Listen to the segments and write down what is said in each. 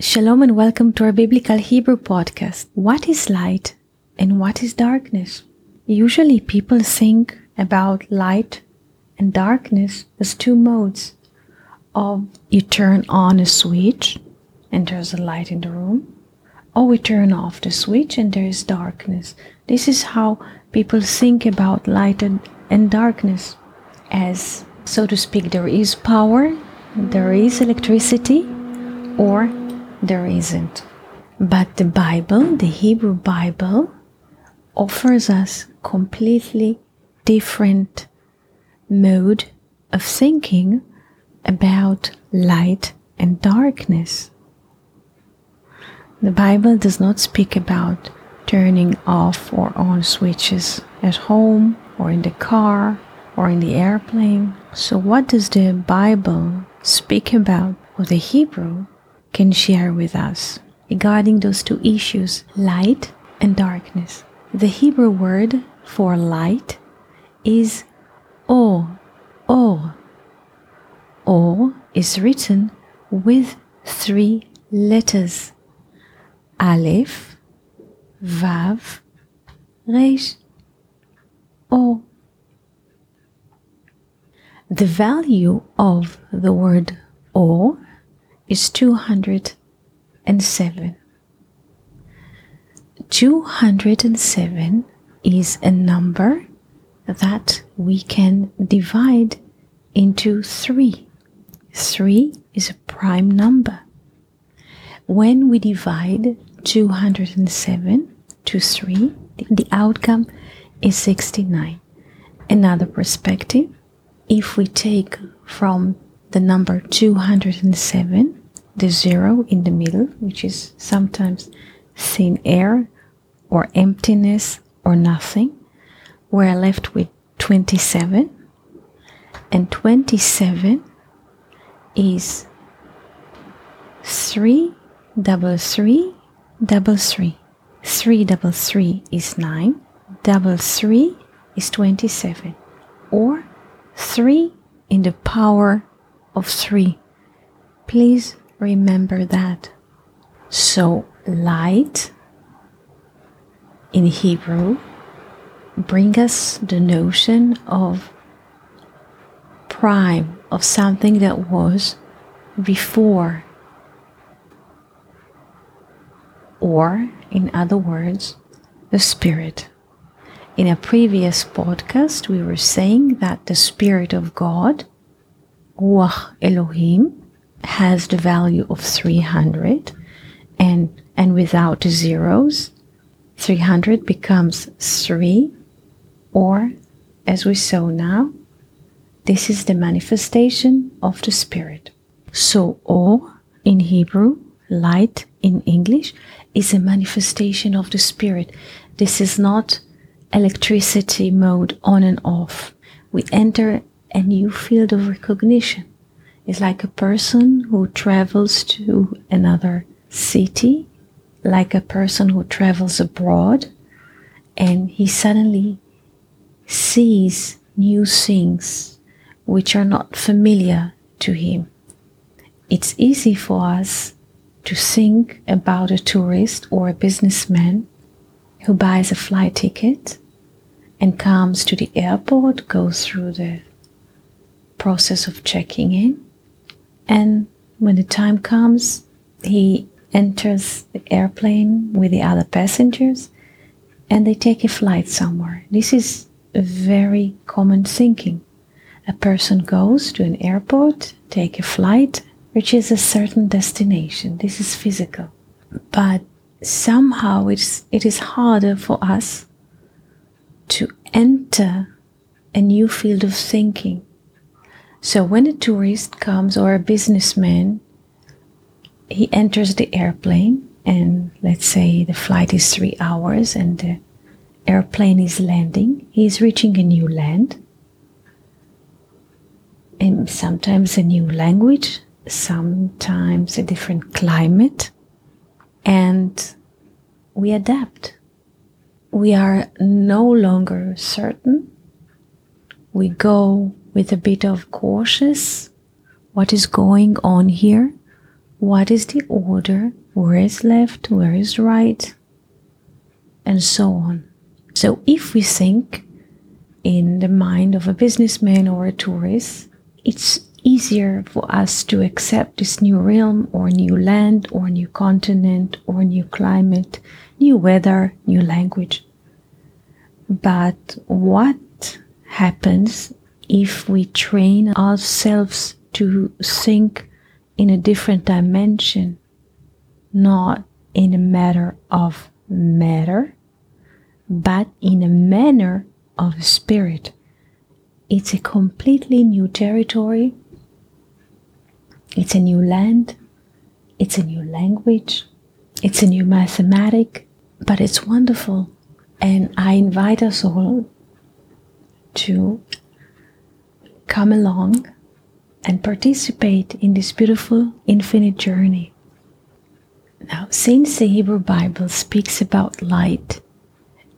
Shalom and welcome to our Biblical Hebrew podcast. What is light and what is darkness? Usually people think about light and darkness as two modes of you turn on a switch and there's a light in the room, or we turn off the switch and there is darkness. This is how people think about light and, and darkness as, so to speak, there is power, there is electricity, or there isn't. But the Bible, the Hebrew Bible, offers us completely different mode of thinking about light and darkness. The Bible does not speak about turning off or on switches at home or in the car or in the airplane. So, what does the Bible speak about, or the Hebrew can share with us regarding those two issues, light and darkness. The Hebrew word for light is Or. Or. Or is written with three letters Aleph, Vav, Resh, Or. The value of the word Or is 207. 207 is a number that we can divide into three. Three is a prime number. When we divide 207 to 3, the outcome is 69. Another perspective, if we take from the number 207, the zero in the middle, which is sometimes thin air or emptiness or nothing, we're left with 27. And 27 is 3 double 3 double 3. 3 double 3 is 9. Double 3 is 27. Or 3 in the power of 3. Please remember that. So, light in Hebrew bring us the notion of prime, of something that was before. Or, in other words, the spirit. In a previous podcast, we were saying that the Spirit of God Ruach Elohim has the value of 300 and and without the zeros 300 becomes 3 or as we saw now this is the manifestation of the spirit. So or in hebrew light in english is a manifestation of the spirit. This is not electricity mode on and off. We enter a new field of recognition. It's like a person who travels to another city, like a person who travels abroad, and he suddenly sees new things which are not familiar to him. It's easy for us to think about a tourist or a businessman who buys a flight ticket and comes to the airport, goes through the process of checking in. And when the time comes, he enters the airplane with the other passengers and they take a flight somewhere. This is a very common thinking. A person goes to an airport, take a flight, reaches a certain destination. This is physical. But somehow it's, it is harder for us to enter a new field of thinking so when a tourist comes or a businessman, he enters the airplane and let's say the flight is three hours and the airplane is landing. He is reaching a new land and sometimes a new language, sometimes a different climate, and we adapt. We are no longer certain. We go with a bit of cautious. What is going on here? What is the order, where is left, where is right, and so on. So if we think in the mind of a businessman or a tourist, it's easier for us to accept this new realm or new land or new continent or new climate, new weather, new language. But what happens if we train ourselves to think in a different dimension, not in a matter of matter, but in a manner of spirit? It's a completely new territory it's a new land, it's a new language, it's a new mathematic, but it's wonderful. And I invite us all to come along and participate in this beautiful infinite journey. Now, since the Hebrew Bible speaks about light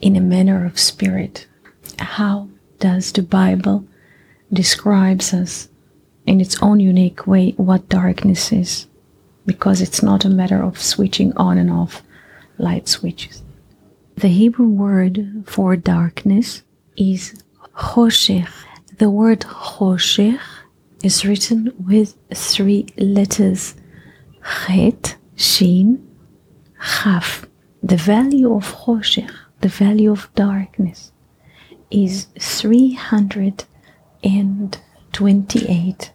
in a manner of spirit, how does the Bible describes us in its own unique way what darkness is, because it's not a matter of switching on and off light switches. The Hebrew word for darkness is choshech. The word choshech is written with three letters chet, shin, chaf. The value of choshech, the value of darkness, is 328.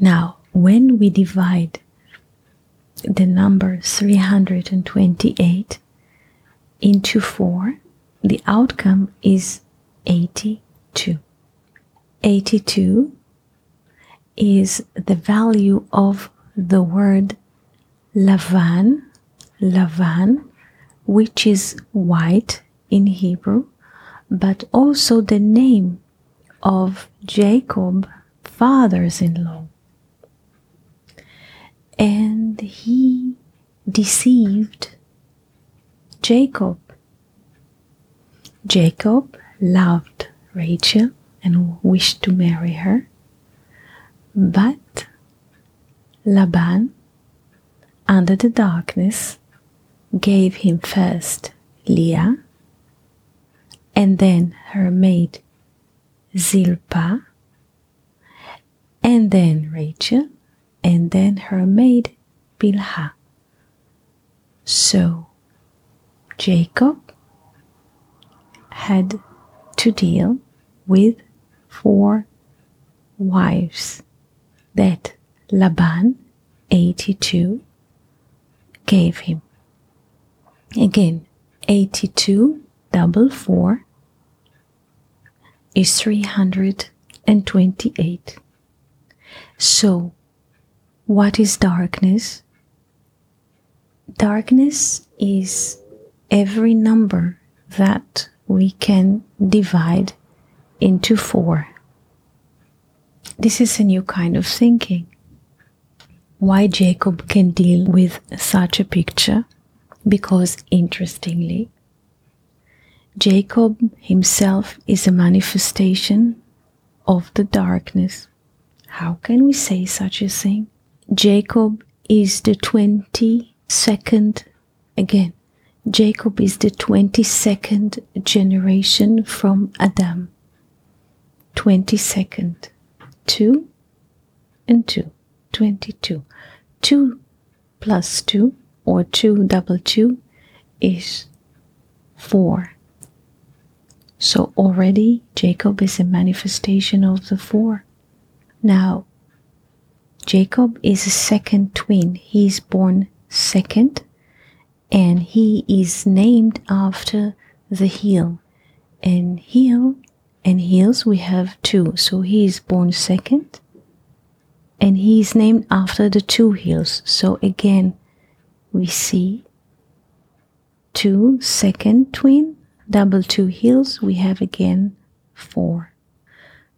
Now, when we divide the number 328 into 4, the outcome is 82. 82 is the value of the word lavan, lavan, which is white in Hebrew, but also the name of Jacob, fathers in law. And he deceived Jacob. Jacob loved Rachel and wished to marry her, but Laban, under the darkness, gave him first Leah and then her maid Zilpah, and then Rachel, and then her maid Bilhah. So Jacob had to deal with four wives that Laban 82 gave him. Again, 82 double 4 is 328. So, what is darkness? Darkness is every number that we can divide into four. This is a new kind of thinking. Why Jacob can deal with such a picture? Because interestingly, Jacob himself is a manifestation of the darkness. How can we say such a thing? Jacob is the 22nd, again, Jacob is the 22nd generation from Adam. 22nd. 2 and 2. 22. 2 plus 2 or 2 double 2 is 4. So already Jacob is a manifestation of the four. Now, Jacob is a second twin. He is born second and he is named after the heel. And heel and heels we have two. So he is born second and he is named after the two heels. So again, we see two second twin double two heels, we have again four.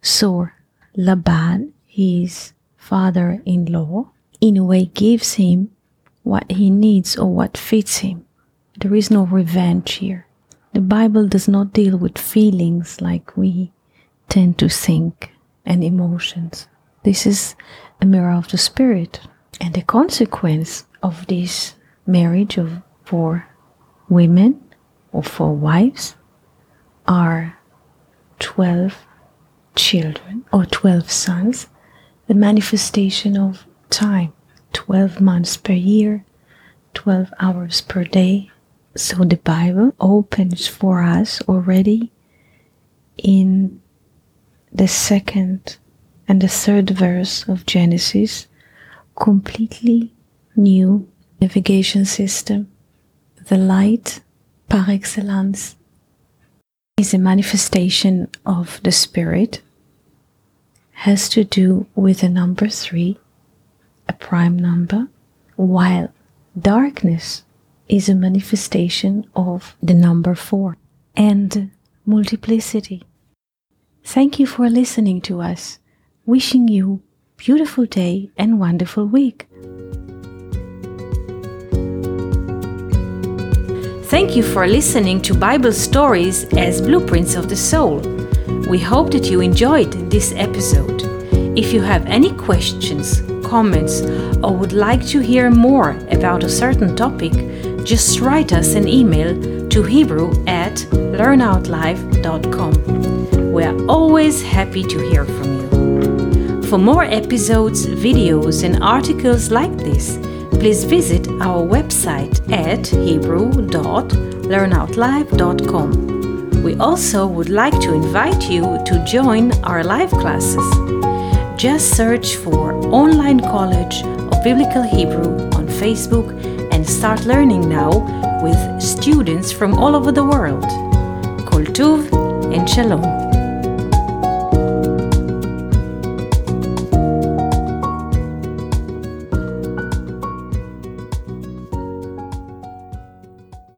So Laban, his father in law, in a way gives him what he needs or what fits him. There is no revenge here. The Bible does not deal with feelings like we tend to think and emotions. This is a mirror of the spirit. And the consequence of this marriage of four women or four wives are 12 children or 12 sons, the manifestation of time, 12 months per year, 12 hours per day. So the Bible opens for us already in the second and the third verse of Genesis completely new navigation system. The light par excellence is a manifestation of the Spirit, has to do with the number three, a prime number, while darkness is a manifestation of the number four and multiplicity. Thank you for listening to us. Wishing you beautiful day and wonderful week. Thank you for listening to Bible stories as blueprints of the soul. We hope that you enjoyed this episode. If you have any questions, comments, or would like to hear more about a certain topic, just write us an email to hebrew at learnoutlive.com. We are always happy to hear from you. For more episodes, videos, and articles like this, please visit our website at hebrew.learnoutlive.com. We also would like to invite you to join our live classes. Just search for Online College of Biblical Hebrew on Facebook and start learning now with students from all over the world. Kol Tuv and Shalom.